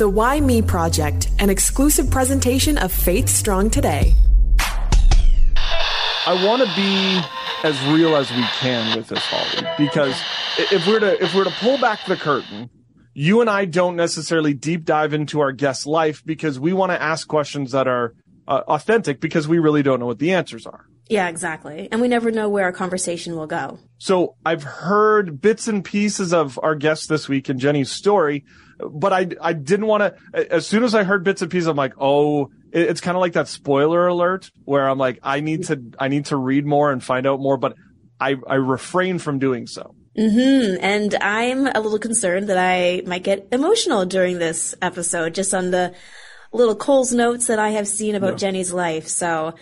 The Why Me Project, an exclusive presentation of Faith Strong Today. I want to be as real as we can with this, Holly, because if we're to if we're to pull back the curtain, you and I don't necessarily deep dive into our guest's life because we want to ask questions that are uh, authentic because we really don't know what the answers are. Yeah, exactly. And we never know where our conversation will go. So I've heard bits and pieces of our guest this week and Jenny's story, but I, I didn't want to, as soon as I heard bits and pieces, I'm like, oh, it's kind of like that spoiler alert where I'm like, I need to, I need to read more and find out more, but I, I refrain from doing so. Mm-hmm. And I'm a little concerned that I might get emotional during this episode, just on the little Coles Notes that I have seen about Jenny's life. So,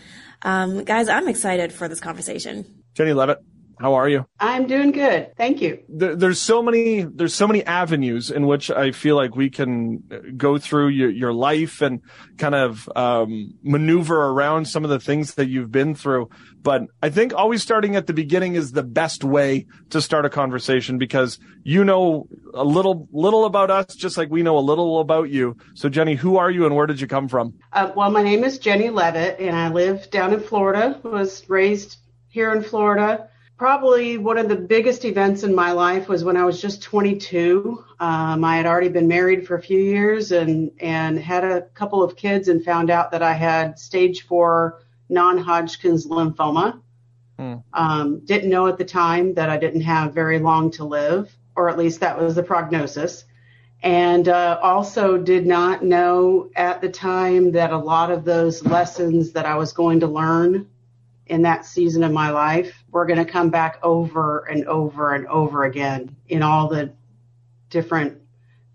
um, guys, I'm excited for this conversation. Jenny Leavitt, how are you? I'm doing good. Thank you. There, there's so many, there's so many avenues in which I feel like we can go through your, your life and kind of, um, maneuver around some of the things that you've been through. But I think always starting at the beginning is the best way to start a conversation because you know a little, little about us, just like we know a little about you. So Jenny, who are you and where did you come from? Uh, well, my name is Jenny Leavitt and I live down in Florida, was raised here in Florida probably one of the biggest events in my life was when I was just 22. Um, I had already been married for a few years and and had a couple of kids and found out that I had stage four non-Hodgkin's lymphoma. Hmm. Um, didn't know at the time that I didn't have very long to live, or at least that was the prognosis. And uh, also did not know at the time that a lot of those lessons that I was going to learn in that season of my life, we're going to come back over and over and over again in all the different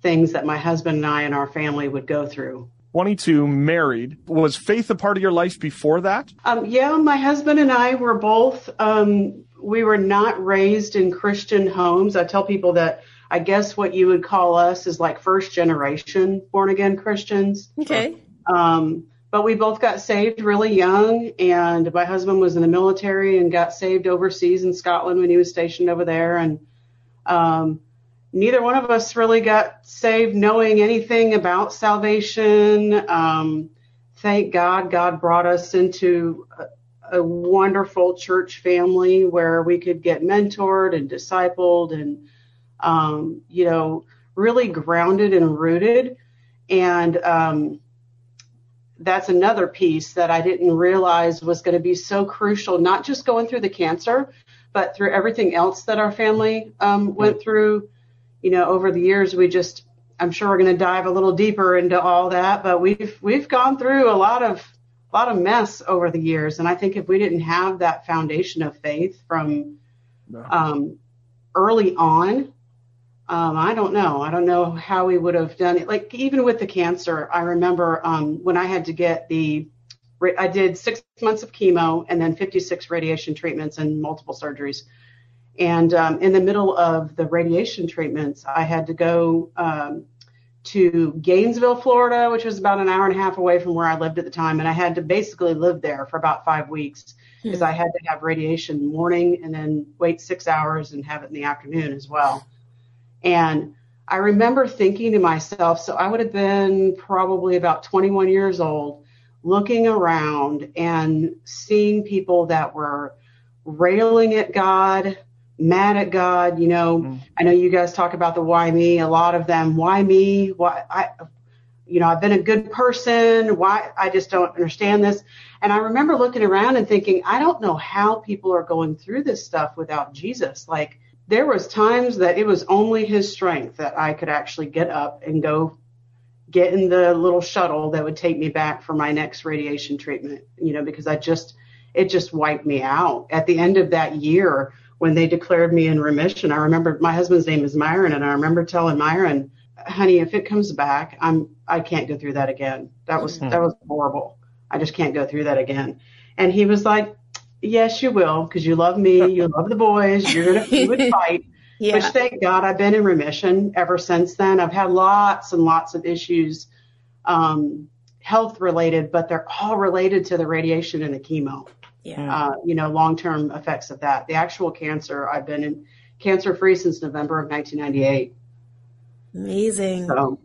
things that my husband and I and our family would go through. 22, married. Was faith a part of your life before that? Um, yeah, my husband and I were both, um, we were not raised in Christian homes. I tell people that I guess what you would call us is like first generation born again Christians. Okay. Um, but we both got saved really young and my husband was in the military and got saved overseas in Scotland when he was stationed over there and um, neither one of us really got saved knowing anything about salvation. Um, thank God God brought us into a, a, wonderful church family where we could get mentored and discipled and um, you know really grounded and rooted. And um, that's another piece that I didn't realize was going to be so crucial, not just going through the cancer, but through everything else that our family um, went through. You know, over the years, we just, I'm sure we're going to dive a little deeper into all that, but we've, we've gone through a lot of, a lot of mess over the years. And I think if we didn't have that foundation of faith from um, early on, um, I don't know. I don't know how we would have done it. Like even with the cancer, I remember um, when I had to get the, I did six months of chemo and then 56 radiation treatments and multiple surgeries. And um, in the middle of the radiation treatments, I had to go um, to Gainesville, Florida, which was about an hour and a half away from where I lived at the time. And I had to basically live there for about five weeks because hmm. I had to have radiation morning and then wait six hours and have it in the afternoon as well. And I remember thinking to myself, so I would have been probably about 21 years old, looking around and seeing people that were railing at God, mad at God. You know, mm. I know you guys talk about the why me, a lot of them, why me? Why I, you know, I've been a good person. Why I just don't understand this. And I remember looking around and thinking, I don't know how people are going through this stuff without Jesus. Like, there was times that it was only his strength that I could actually get up and go get in the little shuttle that would take me back for my next radiation treatment, you know, because I just, it just wiped me out. At the end of that year, when they declared me in remission, I remember my husband's name is Myron, and I remember telling Myron, honey, if it comes back, I'm, I can't go through that again. That was, mm-hmm. that was horrible. I just can't go through that again. And he was like, Yes, you will, because you love me, you love the boys, you're gonna you would fight. yeah. Which thank God I've been in remission ever since then. I've had lots and lots of issues, um, health related, but they're all related to the radiation and the chemo. Yeah. Uh, you know, long term effects of that. The actual cancer, I've been in cancer free since November of 1998. Amazing. So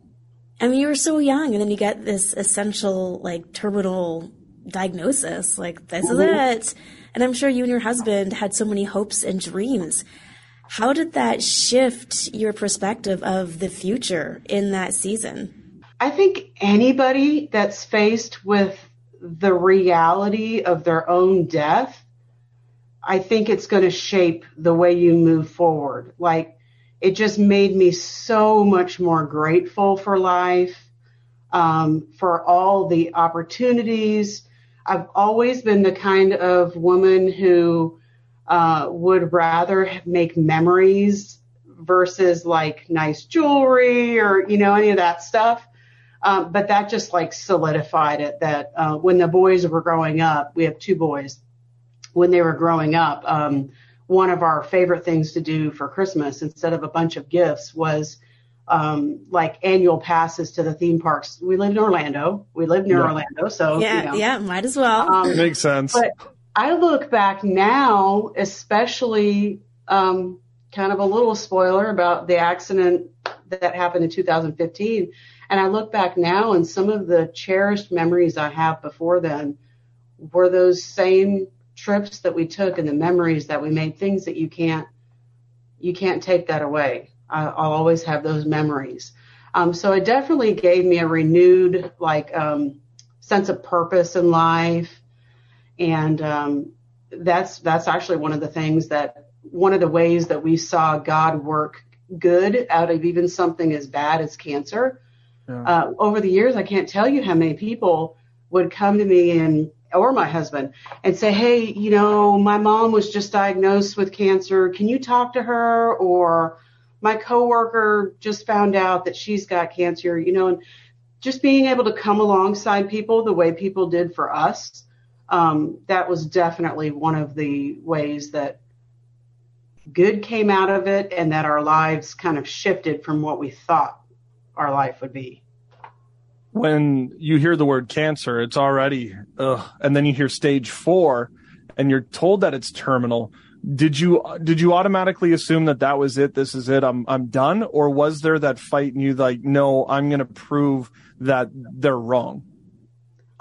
I mean, you were so young, and then you get this essential, like, terminal diagnosis. Like, this mm-hmm. is it. And I'm sure you and your husband had so many hopes and dreams. How did that shift your perspective of the future in that season? I think anybody that's faced with the reality of their own death, I think it's going to shape the way you move forward. Like, it just made me so much more grateful for life, um, for all the opportunities. I've always been the kind of woman who uh, would rather make memories versus like nice jewelry or, you know, any of that stuff. Um, but that just like solidified it that uh, when the boys were growing up, we have two boys, when they were growing up, um, one of our favorite things to do for Christmas instead of a bunch of gifts was um, like annual passes to the theme parks. We live in Orlando. We live near yeah. Orlando, so yeah, you know. yeah, might as well. Um, Makes sense. But I look back now, especially um, kind of a little spoiler about the accident that happened in 2015, and I look back now, and some of the cherished memories I have before then were those same trips that we took and the memories that we made, things that you can't you can't take that away. I, will always have those memories. Um, so it definitely gave me a renewed like um, sense of purpose in life, and um, that's that's actually one of the things that one of the ways that we saw God work good out of even something as bad as cancer. Yeah. Uh, over the years, I can't tell you how many people would come to me and or my husband and say, Hey, you know, my mom was just diagnosed with cancer. Can you talk to her? Or my coworker just found out that she's got cancer, you know, and just being able to come alongside people the way people did for us. Um, that was definitely one of the ways that good came out of it and that our lives kind of shifted from what we thought our life would be when you hear the word cancer, it's already, ugh. and then you hear stage four and you're told that it's terminal. Did you, did you automatically assume that that was it? This is it. I'm, I'm done. Or was there that fight and you like, no, I'm going to prove that they're wrong?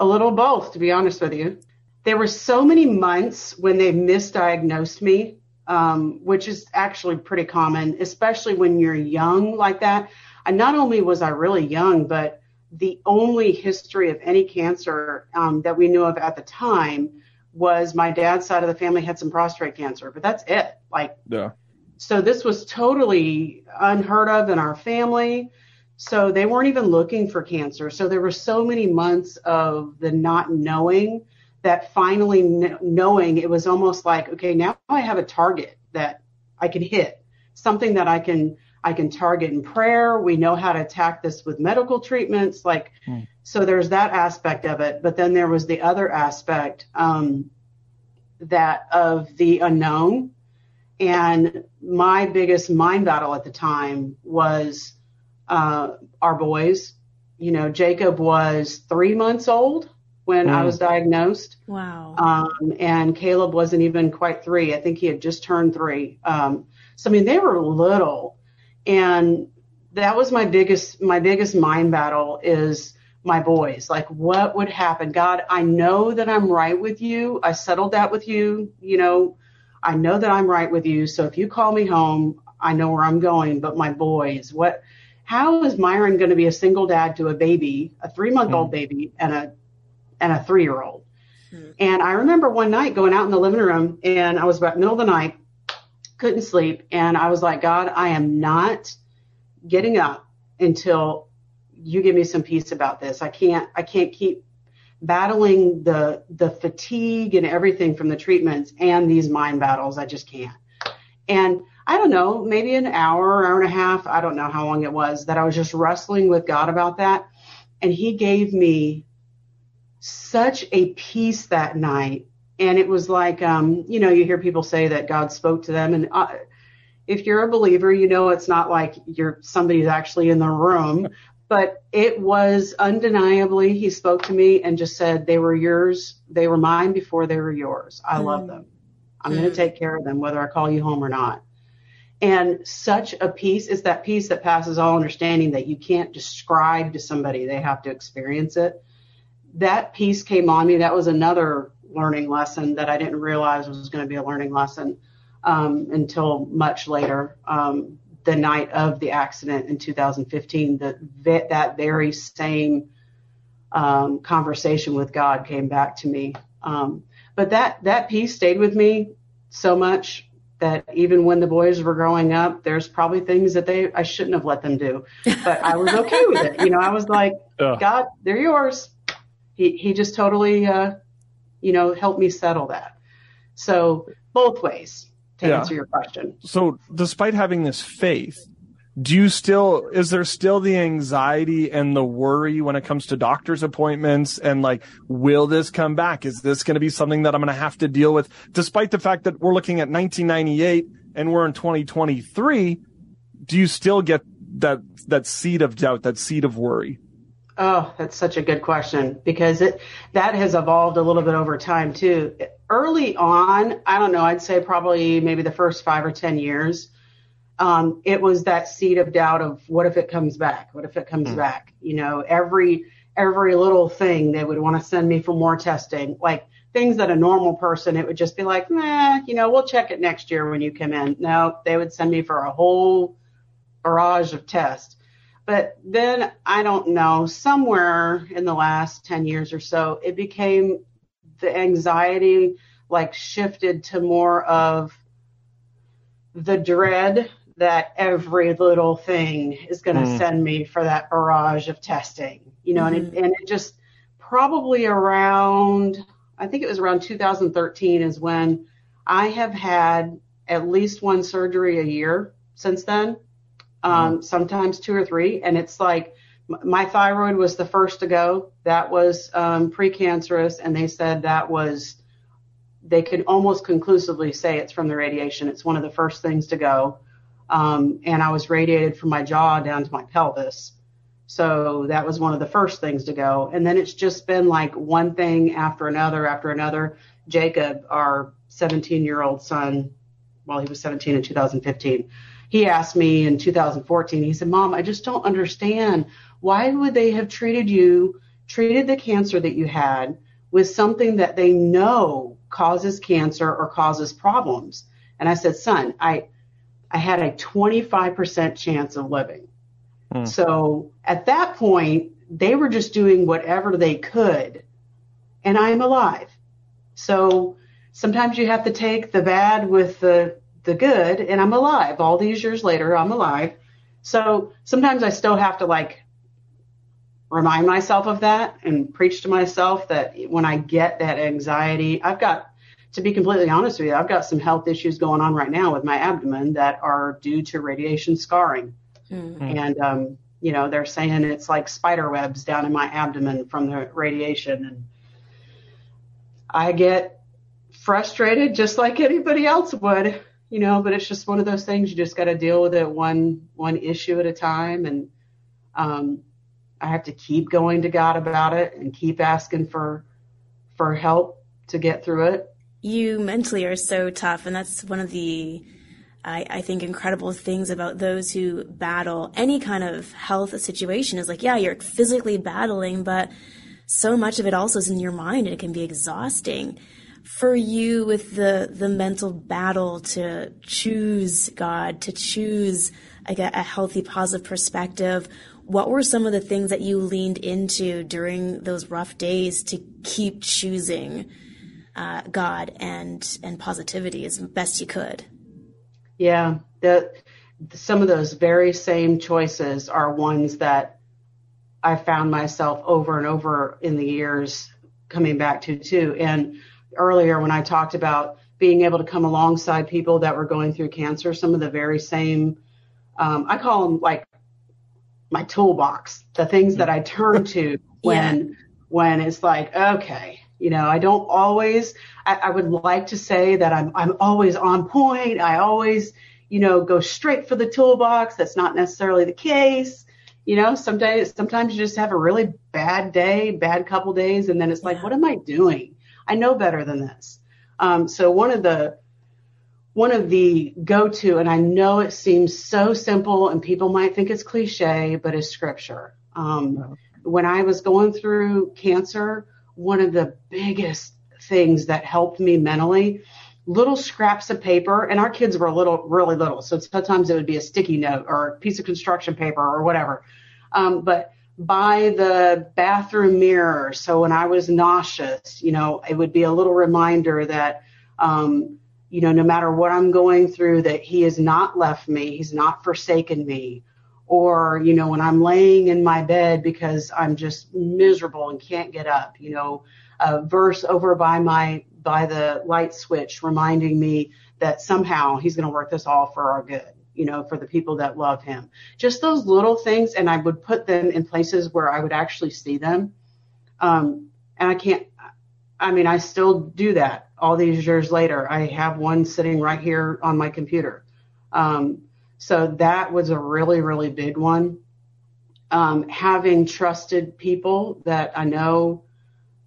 A little both, to be honest with you. There were so many months when they misdiagnosed me, um, which is actually pretty common, especially when you're young like that. And not only was I really young, but the only history of any cancer um, that we knew of at the time was my dad's side of the family had some prostate cancer, but that's it. Like, yeah. So this was totally unheard of in our family. So they weren't even looking for cancer. So there were so many months of the not knowing that finally knowing it was almost like, okay, now I have a target that I can hit, something that I can I can target in prayer. We know how to attack this with medical treatments. Like, mm. so there's that aspect of it. But then there was the other aspect um, that of the unknown. And my biggest mind battle at the time was uh, our boys. You know, Jacob was three months old when mm. I was diagnosed. Wow. Um, and Caleb wasn't even quite three. I think he had just turned three. Um, so I mean, they were little and that was my biggest my biggest mind battle is my boys. Like what would happen? God i know that i'm right with you. I settled that with you you know. I know that i'm right with you. So if you call me home i know where i'm going. But my boys what how is myron going to be a single dad to a baby a three month old mm. baby and a and a three year old mm. and i remember one night going out in the living room and i was about middle of the night couldn't sleep. And I was like, God, I am not getting up until you give me some peace about this. I can't, I can't keep battling the, the fatigue and everything from the treatments and these mind battles. I just can't. And I don't know, maybe an hour, hour and a half. I don't know how long it was that I was just wrestling with God about that. And he gave me such a peace that night and it was like um, you know you hear people say that god spoke to them and uh, if you're a believer you know it's not like you're somebody's actually in the room but it was undeniably he spoke to me and just said they were yours they were mine before they were yours i mm. love them i'm mm. going to take care of them whether i call you home or not And such a peace is that peace that passes all understanding that you can't describe to somebody. They have to experience it. That peace came on me. That was another learning lesson that I didn't realize was going to be a learning lesson um, until much later. Um, the night of the accident in 2015, that that very same um, conversation with God came back to me. Um, but that that peace stayed with me so much that even when the boys were growing up, there's probably things that they I shouldn't have let them do, but I was okay with it. You know, I was like, God, they're yours. He he just totally, uh, you know, help me settle that. So both ways to yeah. answer your question. So despite having this faith, do you still is there still the anxiety and the worry when it comes to doctor's appointments and like will this come back is this going to be something that i'm going to have to deal with despite the fact that we're looking at 1998 and we're in 2023 do you still get that that seed of doubt that seed of worry oh that's such a good question because it that has evolved a little bit over time too early on i don't know i'd say probably maybe the first 5 or 10 years um, it was that seed of doubt of what if it comes back? What if it comes mm. back? You know, every every little thing they would want to send me for more testing, like things that a normal person it would just be like, nah, you know, we'll check it next year when you come in. No, they would send me for a whole barrage of tests. But then I don't know, somewhere in the last 10 years or so, it became the anxiety like shifted to more of the dread that every little thing is going to mm. send me for that barrage of testing, you know, mm-hmm. and, it, mm-hmm. and it just probably around, I think it was around 2013 is when I have had at least one surgery a year since then, um, mm. sometimes two or three. And it's like my thyroid was the first to go. That was um, precancerous. And they said that was, they could almost conclusively say it's from the radiation. It's one of the first things to go. Um, and I was radiated from my jaw down to my pelvis. So that was one of the first things to go. And then it's just been like one thing after another after another. Jacob, our 17 year old son, well, he was 17 in 2015. He asked me in 2014, he said, Mom, I just don't understand. Why would they have treated you, treated the cancer that you had with something that they know causes cancer or causes problems? And I said, Son, I, I had a 25% chance of living. Hmm. So at that point, they were just doing whatever they could, and I'm alive. So sometimes you have to take the bad with the the good, and I'm alive. All these years later, I'm alive. So sometimes I still have to like remind myself of that and preach to myself that when I get that anxiety, I've got to be completely honest with you, I've got some health issues going on right now with my abdomen that are due to radiation scarring. Mm-hmm. And, um, you know, they're saying it's like spider webs down in my abdomen from the radiation. And I get frustrated just like anybody else would, you know, but it's just one of those things you just got to deal with it one, one issue at a time. And, um, I have to keep going to God about it and keep asking for, for help to get through it you mentally are so tough, and that's one of the I, I, think incredible things about those who battle any kind of health situation is like, yeah, you're physically battling, but so much of it also is in your mind and it can be exhausting. For you with the the mental battle to choose God, to choose like a, a healthy, positive perspective, what were some of the things that you leaned into during those rough days to keep choosing? uh, God and and positivity as best you could. Yeah, that some of those very same choices are ones that I found myself over and over in the years coming back to too. And earlier when I talked about being able to come alongside people that were going through cancer, some of the very same, um, I call them like my toolbox, the things that I turn to when yeah. when it's like, okay, you know, I don't always, I, I would like to say that I'm, I'm always on point. I always, you know, go straight for the toolbox. That's not necessarily the case. You know, some days, sometimes you just have a really bad day, bad couple days, and then it's like, yeah. what am I doing? I know better than this. Um, so one of the, one of the go-to, and I know it seems so simple, and people might think it's cliche, but it's scripture. Um, when I was going through cancer, one of the biggest things that helped me mentally little scraps of paper and our kids were little really little so sometimes it would be a sticky note or a piece of construction paper or whatever um, but by the bathroom mirror. So when i was nauseous you know it would be a little reminder that um, you know no matter what i'm going through that he has not left me he's not forsaken me. Or you know when i'm laying in my bed because i'm just miserable and can't get up you know a verse over by my by the light switch reminding me that somehow he's going to work this all for our good you know for the people that love him just those little things and i would put them in places where i would actually see them um, and i can't i mean i still do that all these years later i have one sitting right here on my computer um, so that was a really, really big one. Um, having trusted people that I know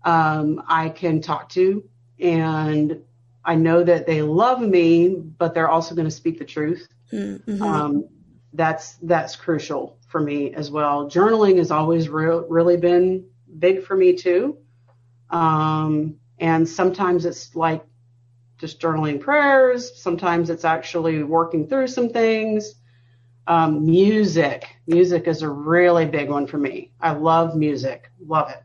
um, I can talk to, and I know that they love me, but they're also going to speak the truth. Mm-hmm. Um, that's that's crucial for me as well. Journaling has always re- really been big for me too, um, and sometimes it's like just journaling prayers. Sometimes it's actually working through some things. Um, music, music is a really big one for me. I love music, love it,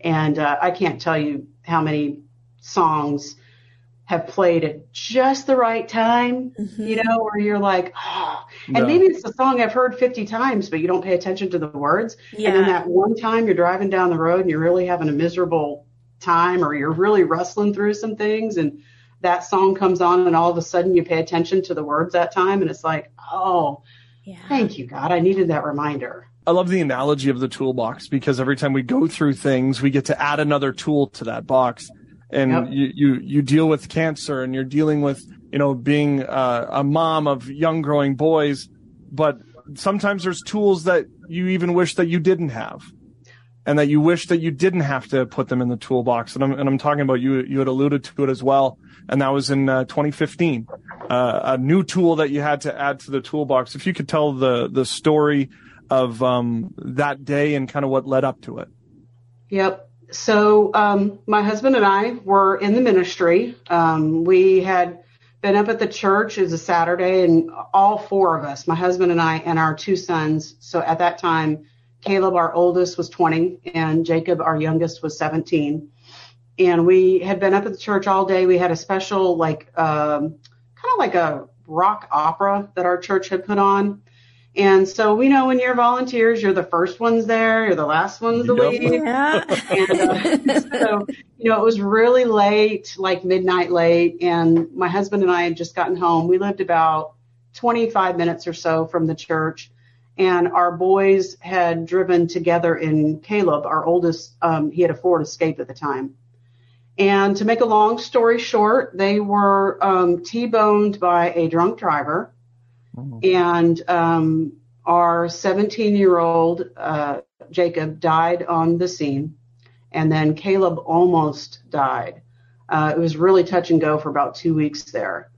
and uh, I can't tell you how many songs have played at just the right time, mm-hmm. you know, where you're like, oh, and no. maybe it's a song I've heard 50 times, but you don't pay attention to the words. Yeah. And then that one time you're driving down the road and you're really having a miserable time or you're really wrestling through some things and that song comes on and all of a sudden you pay attention to the words that time and it's like, oh, yeah. thank you, God. I needed that reminder. I love the analogy of the toolbox because every time we go through things, we get to add another tool to that box. And yep. you, you, you deal with cancer and you're dealing with, you know, being uh, a mom of young growing boys. But sometimes there's tools that you even wish that you didn't have and that you wish that you didn't have to put them in the toolbox. And I'm, and I'm talking about you, you had alluded to it as well and that was in uh, 2015. Uh, a new tool that you had to add to the toolbox. If you could tell the the story of um, that day and kind of what led up to it. Yep. So um, my husband and I were in the ministry. Um, we had been up at the church. It was a Saturday, and all four of us, my husband and I, and our two sons. So at that time, Caleb, our oldest, was 20, and Jacob, our youngest, was 17 and we had been up at the church all day. We had a special, like, um, kind of like a rock opera that our church had put on. And so we know when you're volunteers, you're the first ones there, you're the last ones to leave. Yeah. and uh, so, you know, it was really late, like midnight late, and my husband and I had just gotten home. We lived about 25 minutes or so from the church, and our boys had driven together in Caleb, our oldest. Um, he had a Ford Escape at the time, and to make a long story short, they were um, T-boned by a drunk driver, oh. and um, our 17-year-old uh, Jacob died on the scene, and then Caleb almost died. Uh, it was really touch and go for about two weeks there,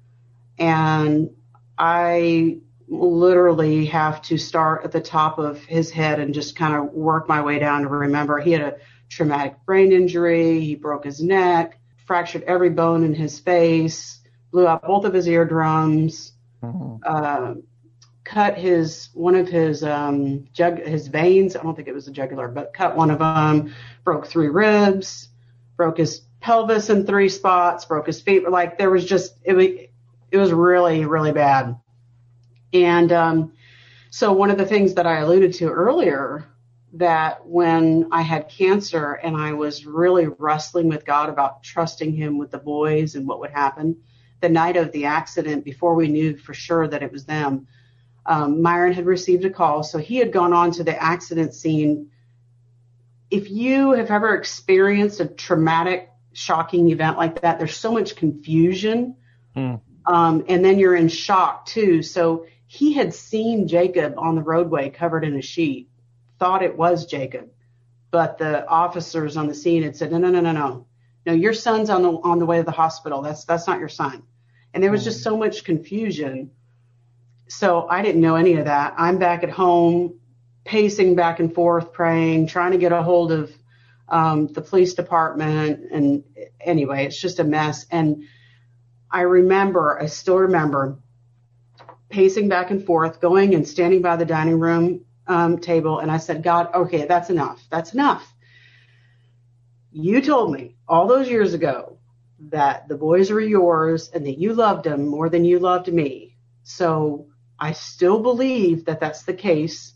and I literally have to start at the top of his head and just kind of work my way down to remember he had a traumatic brain injury. He broke his neck, fractured every bone in his face, blew out both of his eardrums, mm-hmm. uh, cut his one of his um, jug his veins. I don't think it was a jugular, but cut one of them. Broke three ribs. Broke his pelvis in three spots. Broke his feet. Like there was just it was it was really really bad. And um, so one of the things that I alluded to earlier that when I had cancer and I was really wrestling with God about trusting Him with the boys and what would happen, the night of the accident, before we knew for sure that it was them, um, Myron had received a call. So he had gone on to the accident scene. If you have ever experienced a traumatic, shocking event like that, there's so much confusion. Hmm. Um, and then you're in shock too. So he had seen Jacob on the roadway covered in a sheet thought it was Jacob, but the officers on the scene had said, no, no, no, no, no, no, your son's on the on the way to the hospital. That's that's not your son. And there was just so much confusion. So I didn't know any of that. I'm back at home, pacing back and forth, praying, trying to get a hold of um, the police department. And anyway, it's just a mess. And I remember, I still remember pacing back and forth, going and standing by the dining room um, table. And I said, God, okay, that's enough. That's enough. You told me all those years ago that the boys were yours and that you loved them more than you loved me. So I still believe that that's the case.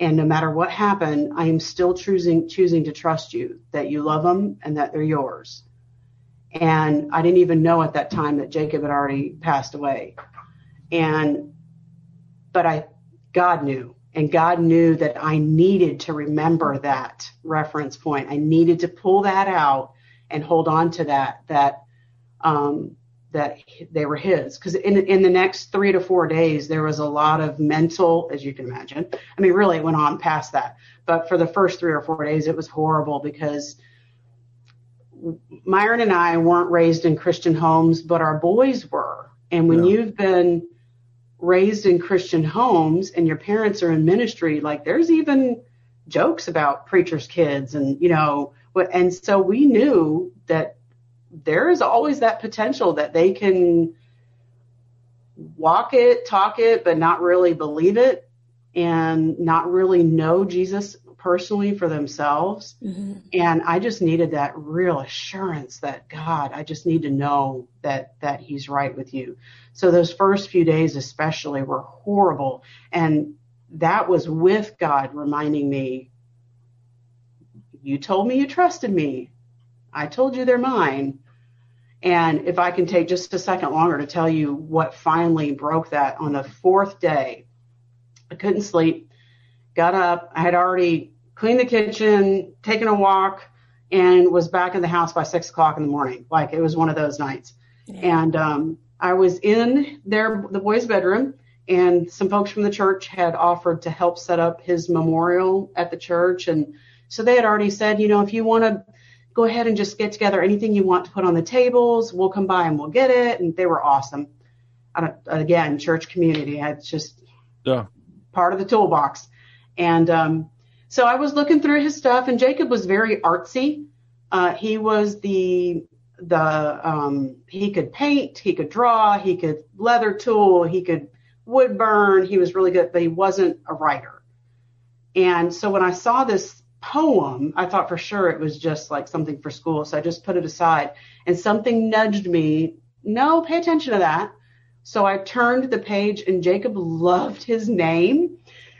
And no matter what happened, I am still choosing choosing to trust you that you love them and that they're yours. And I didn't even know at that time that Jacob had already passed away. And but I God knew and God knew that I needed to remember that reference point. I needed to pull that out and hold on to that, that, um, that they were his. Cause in, in the next three to four days, there was a lot of mental, as you can imagine. I mean, really it went on past that, but for the first three or four days, it was horrible because Myron and I weren't raised in Christian homes, but our boys were. And when yeah. you've been raised in Christian homes and your parents are in ministry, like there's even jokes about preachers' kids and, you know, what, and so we knew that there is always that potential that they can walk it, talk it, but not really believe it and not really know Jesus personally for themselves. Mm-hmm. And I just needed that real assurance that God, I just need to know that that he's right with you. So those first few days especially were horrible. And that was with God reminding me, you told me you trusted me. I told you they're mine. And if I can take just a second longer to tell you what finally broke that on the fourth day, I couldn't sleep, got up. I had already cleaned the kitchen, taken a walk, and was back in the house by six o'clock in the morning. Like it was one of those nights. Yeah. And um, I was in their the boys' bedroom, and some folks from the church had offered to help set up his memorial at the church, and so they had already said, you know, if you want to go ahead and just get together anything you want to put on the tables, we'll come by and we'll get it. And they were awesome. again, church community. It's just yeah. part of the toolbox. And um, so I was looking through his stuff, and Jacob was very artsy. Uh, he was the the um, he could paint, he could draw, he could leather tool, he could wood burn. He was really good, but he wasn't a writer. And so when I saw this poem, I thought for sure it was just like something for school. So I just put it aside and something nudged me, no, pay attention to that. So I turned the page and Jacob loved his name.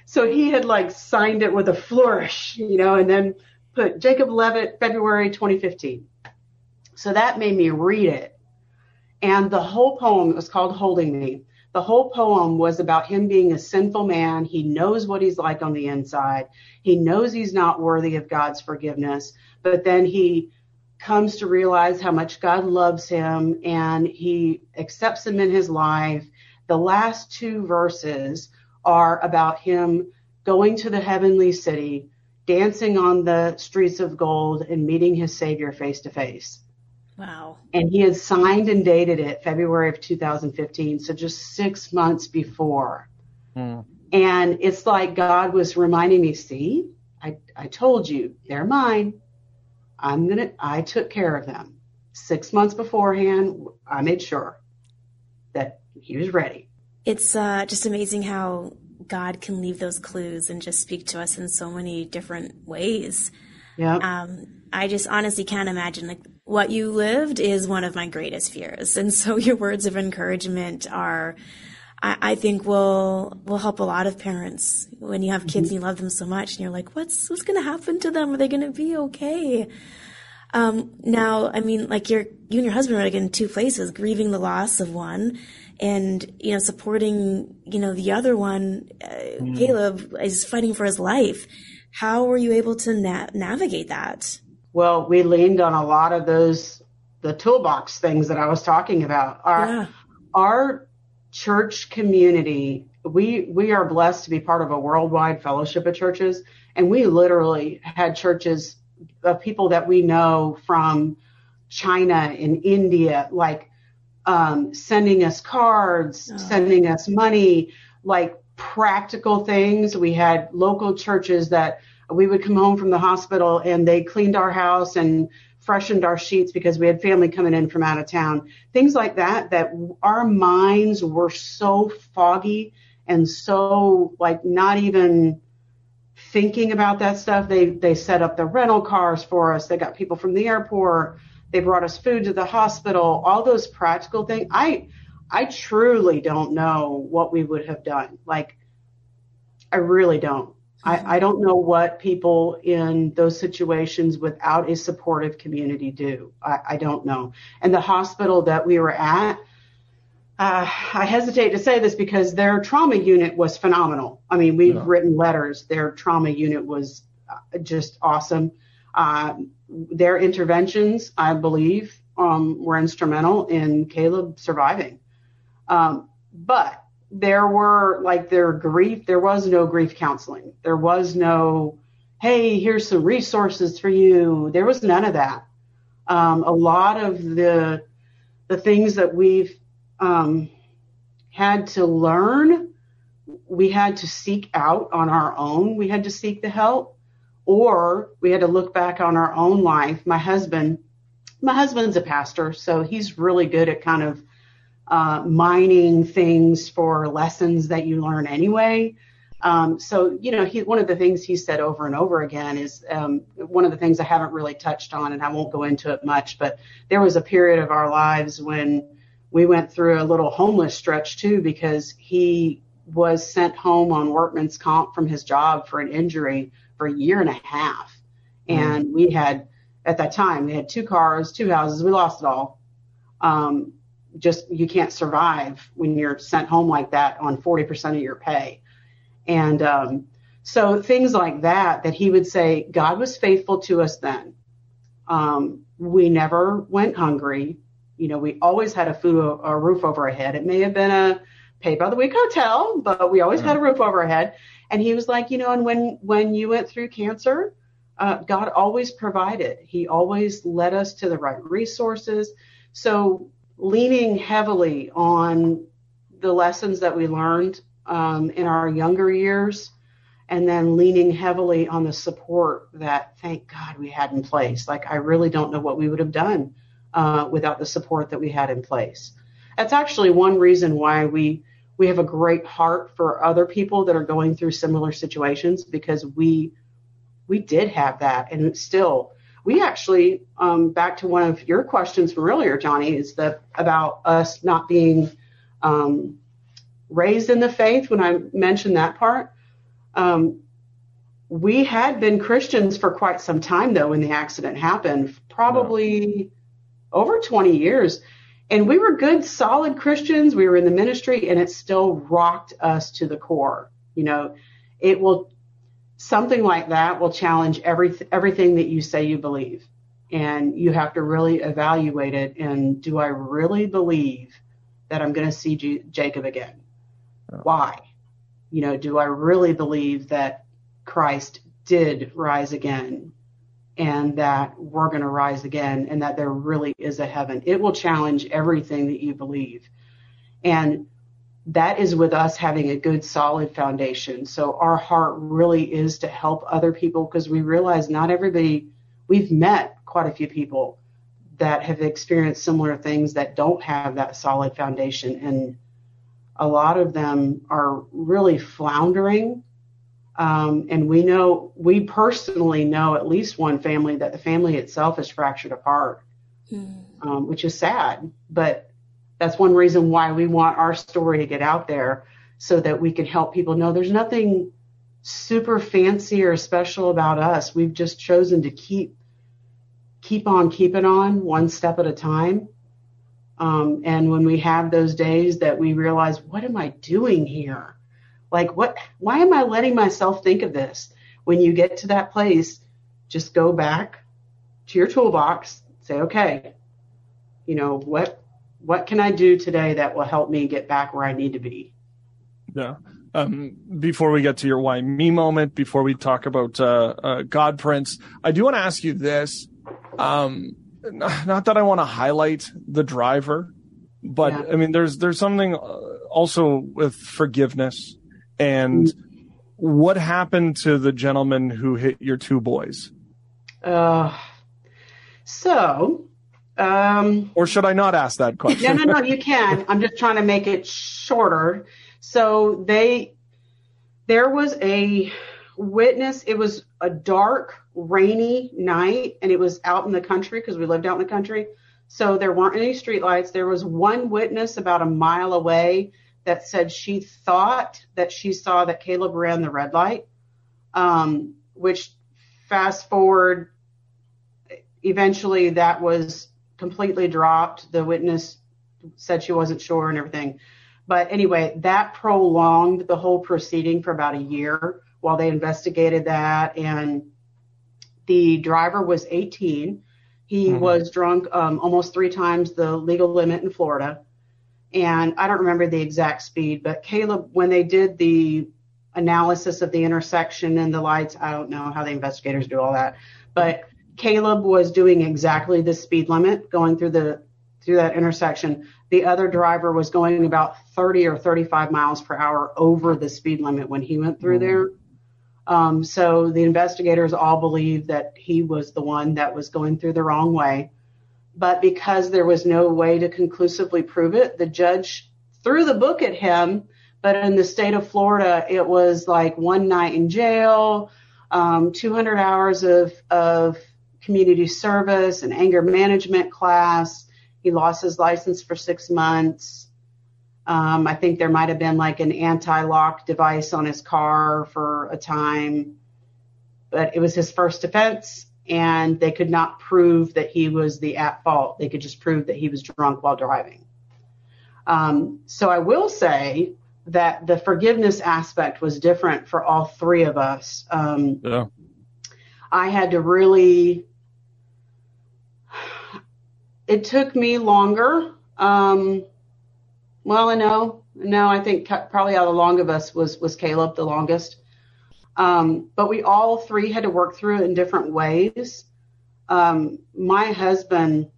So he had like signed it with a flourish, you know, and then put Jacob Leavitt, February 2015. So that made me read it. And the whole poem was called Holding Me. The whole poem was about him being a sinful man. He knows what he's like on the inside. He knows he's not worthy of God's forgiveness, but then he comes to realize how much God loves him and he accepts him in his life. The last two verses are about him going to the heavenly city, dancing on the streets of gold, and meeting his Savior face to face. Wow. And he had signed and dated it February of 2015, so just six months before. Mm. And it's like God was reminding me, see, I, I told you, they're mine. I'm going to, I took care of them. Six months beforehand, I made sure that he was ready. It's uh, just amazing how God can leave those clues and just speak to us in so many different ways. Yeah. Um, I just honestly can't imagine like what you lived is one of my greatest fears. And so your words of encouragement are, I, I think will, will help a lot of parents when you have kids mm-hmm. and you love them so much and you're like, what's, what's going to happen to them? Are they going to be okay? Um, now, I mean, like you're, you and your husband are like in two places, grieving the loss of one and, you know, supporting, you know, the other one, uh, mm. Caleb is fighting for his life. How were you able to na- navigate that? Well, we leaned on a lot of those the toolbox things that I was talking about. Our yeah. our church community, we we are blessed to be part of a worldwide fellowship of churches, and we literally had churches of people that we know from China and India, like um, sending us cards, oh. sending us money, like practical things. We had local churches that we would come home from the hospital and they cleaned our house and freshened our sheets because we had family coming in from out of town. Things like that, that our minds were so foggy and so like not even thinking about that stuff. They, they set up the rental cars for us. They got people from the airport. They brought us food to the hospital, all those practical things. I, I truly don't know what we would have done. Like, I really don't. I, I don't know what people in those situations without a supportive community do. I, I don't know. And the hospital that we were at, uh, I hesitate to say this because their trauma unit was phenomenal. I mean, we've yeah. written letters. Their trauma unit was uh, just awesome. Uh, their interventions, I believe, um, were instrumental in Caleb surviving. Um, but there were like their grief, there was no grief counseling. There was no, hey, here's some resources for you. There was none of that. Um, a lot of the the things that we've um, had to learn, we had to seek out on our own. We had to seek the help, or we had to look back on our own life. My husband, my husband's a pastor, so he's really good at kind of uh, mining things for lessons that you learn anyway. Um, so, you know, he, one of the things he said over and over again is um, one of the things I haven't really touched on, and I won't go into it much, but there was a period of our lives when we went through a little homeless stretch too, because he was sent home on workman's comp from his job for an injury for a year and a half. Mm-hmm. And we had, at that time, we had two cars, two houses, we lost it all. Um, just you can't survive when you're sent home like that on 40% of your pay. And um, so things like that, that he would say, God was faithful to us then. Um, we never went hungry. You know, we always had a food, a roof over our head. It may have been a pay by the week hotel, but we always had a roof over our head. And he was like, you know, and when when you went through cancer, uh, God always provided. He always led us to the right resources. So leaning heavily on the lessons that we learned um, in our younger years and then leaning heavily on the support that thank God we had in place. Like, I really don't know what we would have done uh, without the support that we had in place. That's actually one reason why we we have a great heart for other people that are going through similar situations because we we did have that and still we actually um, back to one of your questions from earlier, Johnny, is that about us not being um, raised in the faith. When I mentioned that part, um, we had been Christians for quite some time though when the accident happened, probably over 20 years. And we were good, solid Christians. We were in the ministry, and it still rocked us to the core. You know, it will something like that will challenge every, everything that you say you believe. And you have to really evaluate it. And do I really believe that I'm going to see Jacob again? Oh. Why? You know, do I really believe that Christ did rise again and that we're going to rise again and that there really is a heaven? It will challenge everything that you believe. And that is with us having a good solid foundation. So our heart really is to help other people because we realize not everybody, we've met quite a few people that have experienced similar things that don't have that solid foundation. And a lot of them are really floundering. Um, and we know, we personally know at least one family that the family itself is fractured apart, mm. um, which is sad. But that's one reason why we want our story to get out there so that we can help people know there's nothing super fancy or special about us. We've just chosen to keep keep on keeping on one step at a time. Um, and when we have those days that we realize, what am I doing here? Like, what? Why am I letting myself think of this? When you get to that place, just go back to your toolbox. Say, okay, you know what? what can I do today that will help me get back where I need to be? Yeah. Um, before we get to your why me moment, before we talk about uh, uh, GODPRINTS, I do want to ask you this. Um, not that I want to highlight the driver, but Yeah. I mean, there's there's something uh, also with forgiveness and what happened to the gentleman who hit your two boys, Uh, so, um, or should I not ask that question? no, no, no, you can. I'm just trying to make it shorter. So they, there was a witness. It was a dark, rainy night, and it was out in the country because we lived out in the country. So there weren't any streetlights. There was one witness about a mile away that said she thought that she saw that Caleb ran the red light. Um, which fast forward, eventually that was completely dropped. The witness said she wasn't sure and everything. But anyway, that prolonged the whole proceeding for about a year while they investigated that. And the driver was 18. He Mhm. was drunk um, almost three times the legal limit in Florida. And I don't remember the exact speed, but Caleb, when they did the analysis of the intersection and the lights, I don't know how the investigators do all that, but Caleb was doing exactly the speed limit going through the through that intersection. The other driver was going about 30 or 35 miles per hour over the speed limit when he went through Mhm. there. Um, so the investigators all believe that he was the one that was going through the wrong way. But because there was no way to conclusively prove it, the judge threw the book at him. But in the state of Florida, it was like one night in jail, um, 200 hours of, of community service, an anger management class. He lost his license for six months. Um, I think there might have been like an anti-lock device on his car for a time, but it was his first offense, and they could not prove that he was the at fault. They could just prove that he was drunk while driving. Um, so I will say that the forgiveness aspect was different for all three of us. Um, Yeah. I had to really. It took me longer. Um, well, I know, no, I think probably out of the long of us was was Caleb the longest. Um, but we all three had to work through it in different ways. Um, my husband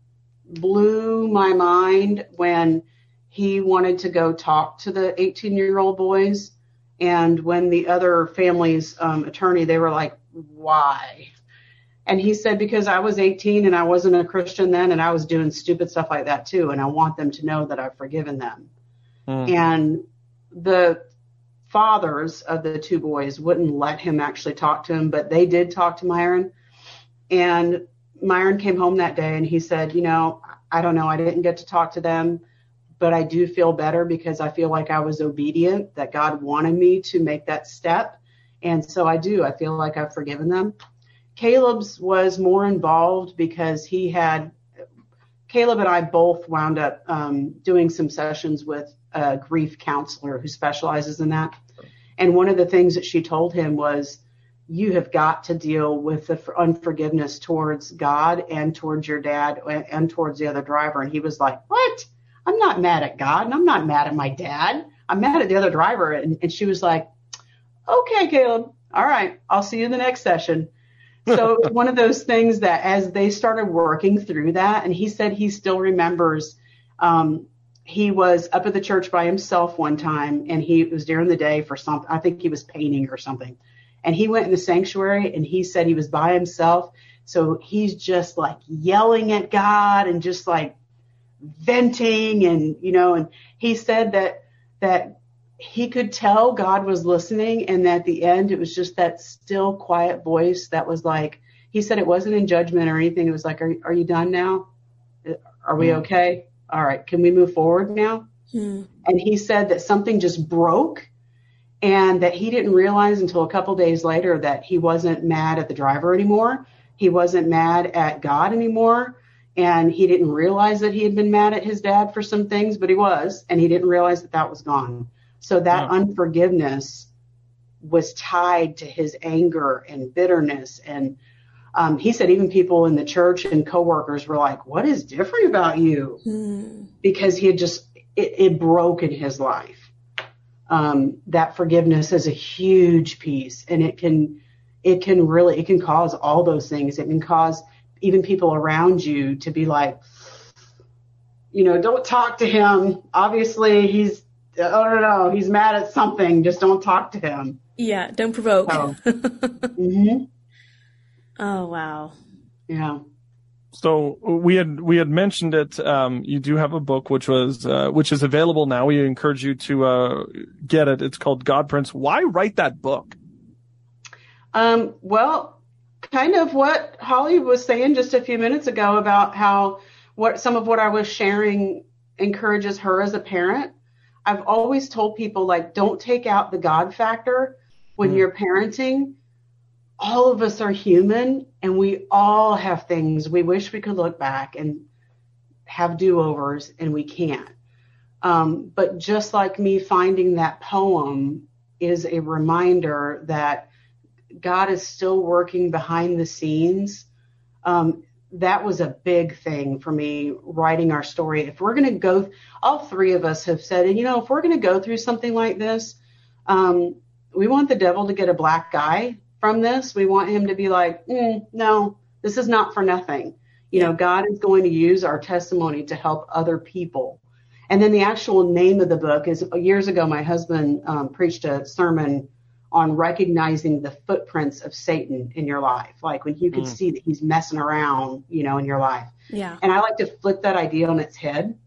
blew my mind when he wanted to go talk to the 18 year old boys. And when the other family's um, attorney, they were like, why? And he said, because I was 18 and I wasn't a Christian then, and I was doing stupid stuff like that too. And I want them to know that I've forgiven them. Mm. And the fathers of the two boys wouldn't let him actually talk to him, but they did talk to Myron. And Myron came home that day and he said, You know, I don't know, I didn't get to talk to them, but I do feel better because I feel like I was obedient, that God wanted me to make that step. And so I do. I feel like I've forgiven them. Caleb's was more involved because he had Caleb and I both wound up um, doing some sessions with a grief counselor who specializes in that. And one of the things that she told him was, you have got to deal with the unforgiveness towards God and towards your dad and towards the other driver. And he was like, what? I'm not mad at God and I'm not mad at my dad. I'm mad at the other driver. And, and she was like, okay, Caleb. All right. I'll see you in the next session. So it's one of those things that as they started working through that, and he said he still remembers, um, he was up at the church by himself one time and he was during the day for something. I think he was painting or something. And he went in the sanctuary and he said he was by himself. So he's just like yelling at God and just like venting and, you know, and he said that, that he could tell God was listening and at the end it was just that still quiet voice that was like he said it wasn't in judgment or anything it was like are, are you done now are we Mm. okay all right can we move forward now Hmm. and he said that something just broke and that he didn't realize until a couple days later that he wasn't mad at the driver anymore he wasn't mad at God anymore and he didn't realize that he had been mad at his dad for some things but he was and he didn't realize that that was gone so that Yeah. unforgiveness was tied to his anger and bitterness. And um, he said even people in the church and coworkers were like, "What is different about you?" Hmm. Because he had just it, it broke in his life. Um, that forgiveness is a huge piece, and it can it can really it can cause all those things. It can cause even people around you to be like, you know, don't talk to him. Obviously, he's, I don't know, he's mad at something. Just don't talk to him. Yeah, don't provoke. So, hmm oh, wow. Yeah. So we had we had mentioned it. Um, you do have a book which was uh, which is available now. We encourage you to uh, get it. It's called GODPRINTS. Why write that book? Um, well, kind of what Holly was saying just a few minutes ago about how what some of what I was sharing encourages her as a parent. I've always told people like don't take out the God factor when Mm. you're parenting. All of us are human and we all have things we wish we could look back and have do-overs and we can't. Um, but just like me finding that poem is a reminder that God is still working behind the scenes. Um, that was a big thing for me writing our story. If we're going to go, all three of us have said, and you know, if we're going to go through something like this, um, we want the devil to get a black guy from this. We want him to be like, mm, no, this is not for nothing. You know, God is going to use our testimony to help other people. And then the actual name of the book is years ago, my husband um, preached a sermon on recognizing the footprints of Satan in your life. Like when you can Mm. see that he's messing around, you know, in your life. Yeah. And I like to flip that idea on its head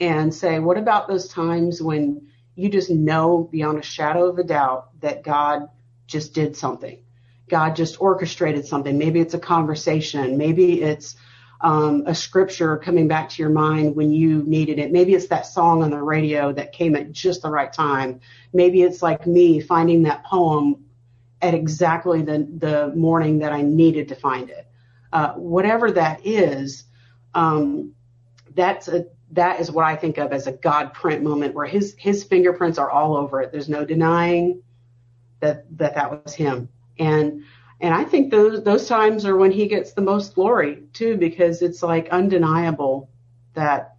and say, what about those times when you just know beyond a shadow of a doubt that God just did something? God just orchestrated something. Maybe it's a conversation. Maybe it's um, a scripture coming back to your mind when you needed it. Maybe it's that song on the radio that came at just the right time. Maybe it's like me finding that poem at exactly the, the morning that I needed to find it. Uh, whatever that is, um, that's a that is what I think of as a God print moment where his his fingerprints are all over it. There's no denying that that that was him. And and I think those those times are when he gets the most glory too, because it's like undeniable that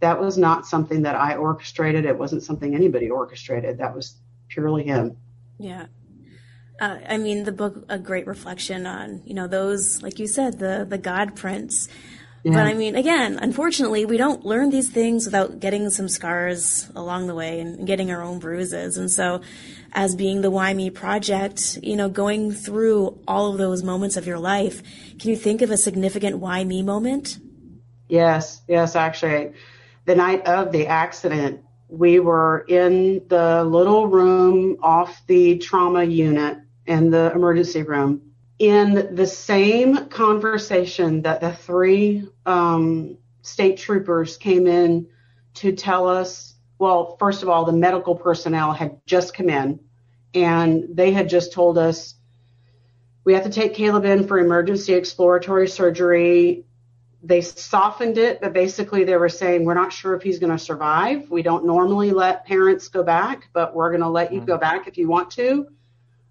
that was not something that I orchestrated. It wasn't something anybody orchestrated. That was purely him. Yeah. Uh, I mean, the book, a great reflection on, you know, those, like you said, the, the God prints. But I mean, again, unfortunately, we don't learn these things without getting some scars along the way and getting our own bruises. And so, as being the Why Me Project, you know, going through all of those moments of your life, can you think of a significant Why Me moment? Yes, yes, actually. The night of the accident, we were in the little room off the trauma unit in the emergency room in the same conversation that the three um, state troopers came in to tell us. Well, first of all, the medical personnel had just come in and they had just told us we have to take Caleb in for emergency exploratory surgery they softened it, but basically they were saying, we're not sure if he's going to survive. We don't normally let parents go back, but we're going to let you go back if you want to.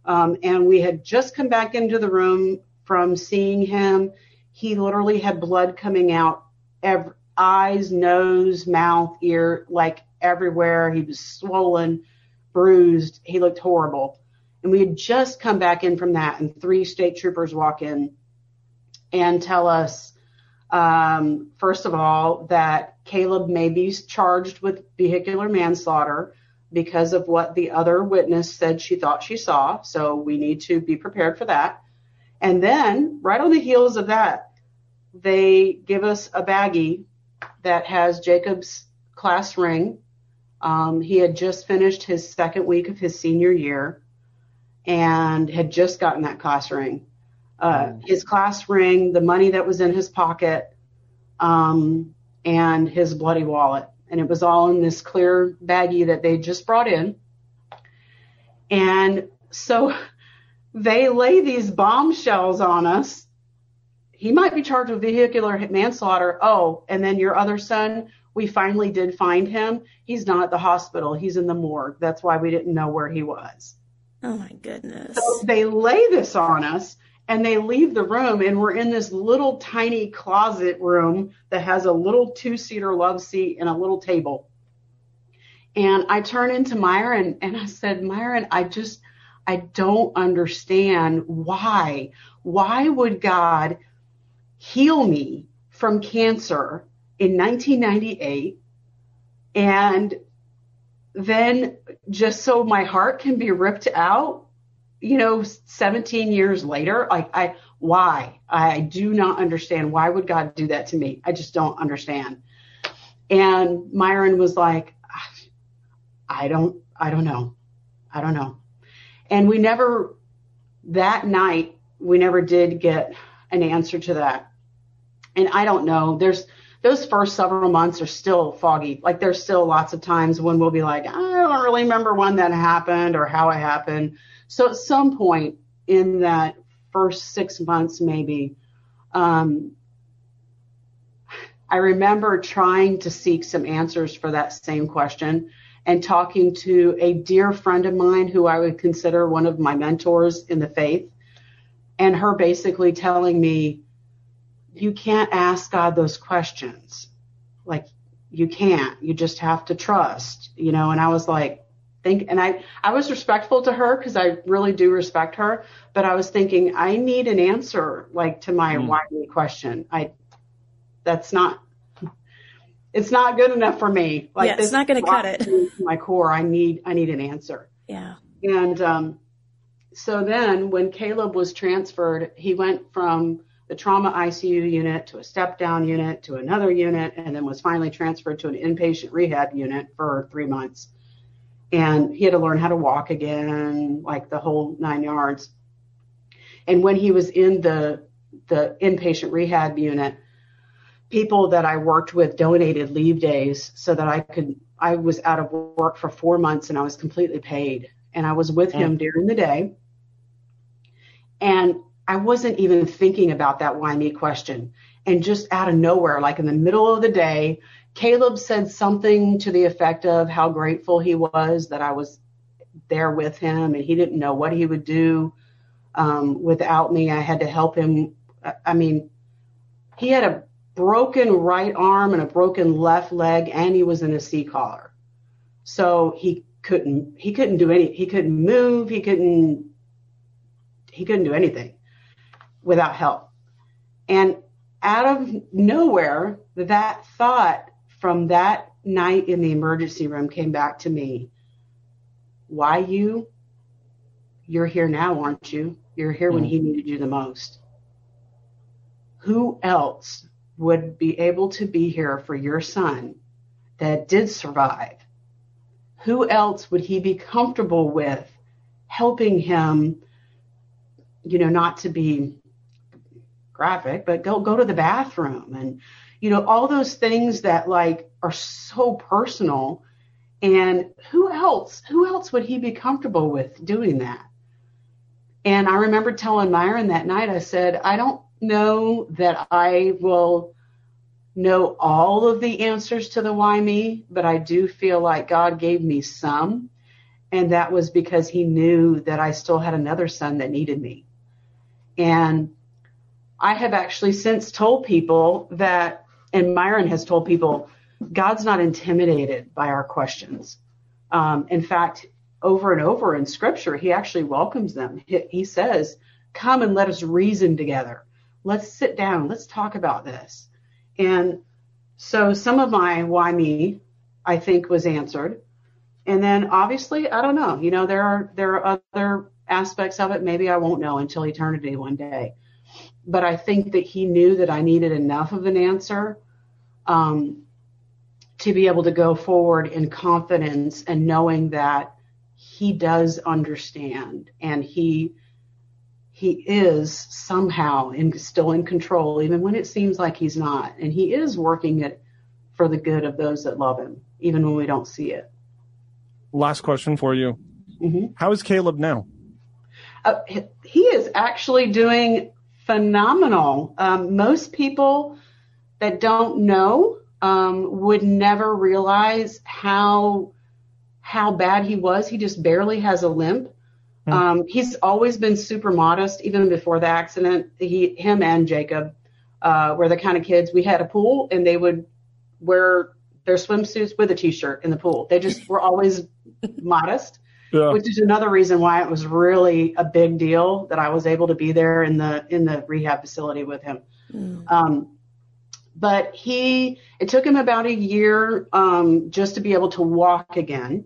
Um, and we had just come back into the room from seeing him. He literally had blood coming out, ev- eyes, nose, mouth, ear, like everywhere. He was swollen, bruised. He looked horrible. And we had just come back in from that, and three state troopers walk in and tell us, um, first of all, that Caleb may be charged with vehicular manslaughter because of what the other witness said she thought she saw. So we need to be prepared for that. And then, right on the heels of that, they give us a baggie that has Jacob's class ring. Um, he had just finished his second week of his senior year and had just gotten that class ring. Uh, his class ring, the money that was in his pocket, um, and his bloody wallet. And it was all in this clear baggie that they just brought in. And so they lay these bombshells on us. He might be charged with vehicular manslaughter. Oh, and then your other son, we finally did find him. He's not at the hospital. He's in the morgue. That's why we didn't know where he was. Oh my goodness. So they lay this on us and they leave the room and we're in this little tiny closet room that has a little two-seater love seat and a little table. And I turn into Myron and I said, Myron, I just, I don't understand why. Why would God heal me from cancer in 1998. And then just so my heart can be ripped out, you know, 17 years later, like I, why? I do not understand. Why would God do that to me? I just don't understand. And Myron was like, I don't, I don't know. I don't know. And we never, that night, we never did get an answer to that. And I don't know. There's, those first several months are still foggy. Like there's still lots of times when we'll be like, I don't really remember when that happened or how it happened. So at some point in that first six months, maybe, um, I remember trying to seek some answers for that same question and talking to a dear friend of mine who I would consider one of my mentors in the faith, and her basically telling me, you can't ask God those questions. Like you can't. You just have to trust, you know. And I was like, think, and I I was respectful to her because I really do respect her. But I was thinking, I need an answer, like to my mm. why me question. I that's not. It's not good enough for me. Like yeah, it's not going to cut it. My core, I need I need an answer. Yeah. And um, so then when Caleb was transferred, he went from the trauma ICU unit to a step down unit to another unit, and then was finally transferred to an inpatient rehab unit for three months. And he had to learn how to walk again, like the whole nine yards. And when he was in the the inpatient rehab unit, people that I worked with donated leave days so that I could I was out of work for four months and I was completely paid. And I was with him during the day. And I wasn't even thinking about that why me question. And just out of nowhere, like in the middle of the day, Caleb said something to the effect of how grateful he was that I was there with him and he didn't know what he would do um, without me. I had to help him. I mean, he had a broken right arm and a broken left leg and he was in a C collar. So he couldn't he couldn't do any he couldn't move, he couldn't he couldn't do anything without help. And out of nowhere, that thought from that night in the emergency room came back to me. Why you? You're here now, aren't you? You're here mm when he needed you the most. Who else would be able to be here for your son that did survive? Who else would he be comfortable with helping him, you know, not to be graphic, but go go to the bathroom and you know all those things that like are so personal. And who else? Who else would he be comfortable with doing that? And I remember telling Myron that night, I said, I don't know that I will know all of the answers to the why me, but I do feel like God gave me some. And that was because he knew that I still had another son that needed me. And I have actually since told people that, and Myron has told people, God's not intimidated by our questions. Um, in fact, over and over in scripture, he actually welcomes them. He, he says, Come and let us reason together. Let's sit down. Let's talk about this. And so some of my why me, I think, was answered. And then obviously, I don't know. You know, there are there are other aspects of it. Maybe I won't know until eternity one day but I think that he knew that I needed enough of an answer um, to be able to go forward in confidence and knowing that he does understand and he he is somehow in, still in control even when it seems like he's not and he is working it for the good of those that love him even when we don't see it last question for you mm-hmm. How is caleb now uh, he is actually doing phenomenal. Um, most people that don't know um, would never realize how how bad he was. He just barely has a limp. Mm. Um, he's always been super modest, even before the accident. He, him, and Jacob uh, were the kind of kids. We had a pool, and they would wear their swimsuits with a t-shirt in the pool. They just were always modest yeah. which is another reason why it was really a big deal that I was able to be there in the in the rehab facility with him. Mm. Um, but he it took him about a year um, just to be able to walk again.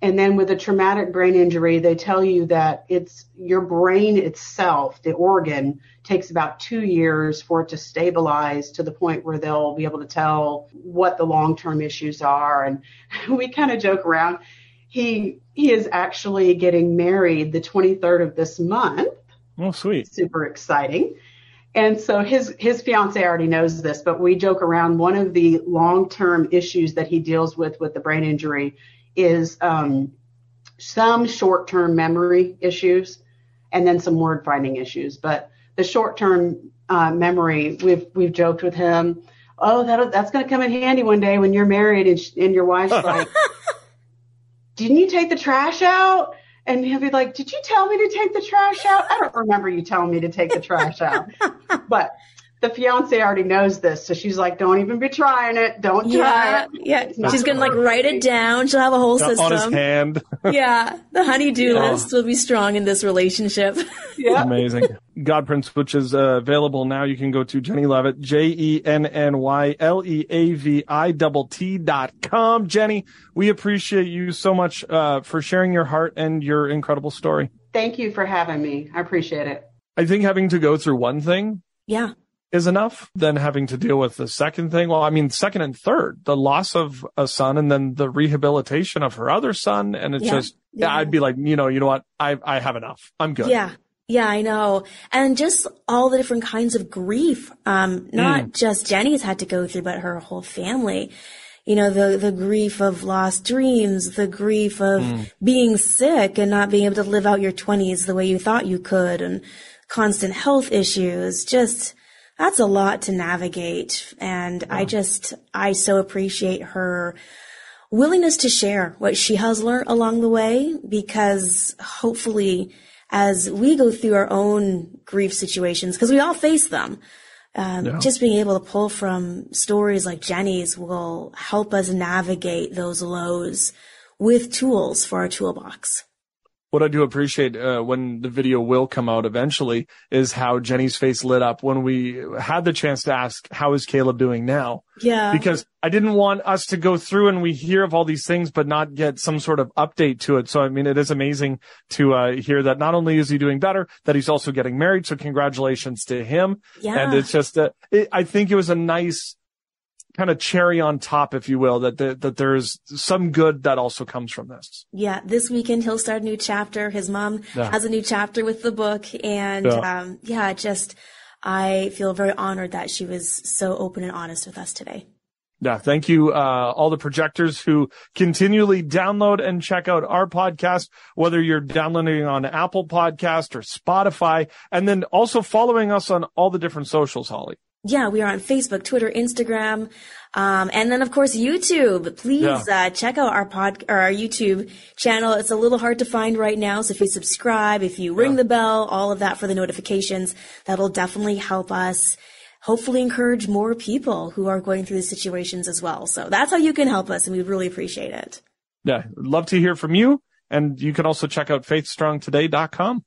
And then with a traumatic brain injury they tell you that it's your brain itself the organ takes about two years for it to stabilize to the point where they'll be able to tell what the long-term issues are. And we kind of joke around. He he is actually getting married the 23rd of this month. Oh sweet. Super exciting and so his his fiance already knows this, but we joke around. One of the long term issues that he deals with with the brain injury is um, some short term memory issues, and then some word finding issues. But the short term uh, memory, we've we've joked with him. Oh, that that's going to come in handy one day when you're married and, sh- and your wife's like, "Didn't you take the trash out?" And he'll be like, "Did you tell me to take the trash out? I don't remember you telling me to take the trash out." but the fiance already knows this, so she's like, "Don't even be trying it. Don't yeah, try it." Yeah, she's gonna like write it down. She'll have a whole system on his hand. yeah, the honeydew Yeah. list will be strong in this relationship. Yeah. Amazing. GODPRINTS, which is uh, available now. You can go to Jenny Leavitt, J E N N Y L E A V I double T dot com. Jenny, we appreciate you so much uh, for sharing your heart and your incredible story. Thank you for having me. I appreciate it. I think having to go through one thing yeah, is enough than having to deal with the second thing. Well, I mean, second and third, the loss of a son and then the rehabilitation of her other son. And it's Yeah. just, yeah, Yeah. I'd be like, you know, you know what? I, I have enough. I'm good. yeah, yeah. I know, and just all the different kinds of grief. Um, not Mm. just Jenny's had to go through, but her whole family. You know, the the grief of lost dreams, the grief of Mm. being sick and not being able to live out your twenties the way you thought you could, and constant health issues. Just that's a lot to navigate, and I just I so appreciate her willingness to share what she has learned along the way because hopefully as we go through our own grief situations, because we all face them, um, Yeah. just being able to pull from stories like Jenny's will help us navigate those lows with tools for our toolbox. What I do appreciate uh, when the video will come out eventually is how Jenny's face lit up when we had the chance to ask, "How is Caleb doing now?" Yeah. Because I didn't want us to go through and we hear of all these things, but not get some sort of update to it. So I mean, it is amazing to uh, hear that not only is he doing better, that he's also getting married. So congratulations to him. yeah. And it's just, uh, it, I think it was a nice kind of cherry on top, if you will, that the, that there's some good that also comes from this. Yeah, this weekend he'll start a new chapter. His mom Yeah. has a new chapter with the book, and Yeah. um, yeah, just I feel very honored that she was so open and honest with us today. Yeah, thank you, uh, all the projectors who continually download and check out our podcast, whether you're downloading on Apple Podcast or Spotify, and then also following us on all the different socials, Holly. Yeah, we are on Facebook, Twitter, Instagram, um, and then of course YouTube. Please Yeah. uh, check out our pod or our YouTube channel. It's a little hard to find right now, so if you subscribe, if you ring the bell, all of that for the notifications, that'll definitely help us. Hopefully, encourage more people who are going through these situations as well. So that's how you can help us, and we really appreciate it. Yeah, love to hear from you. And you can also check out faithstrongtoday.com.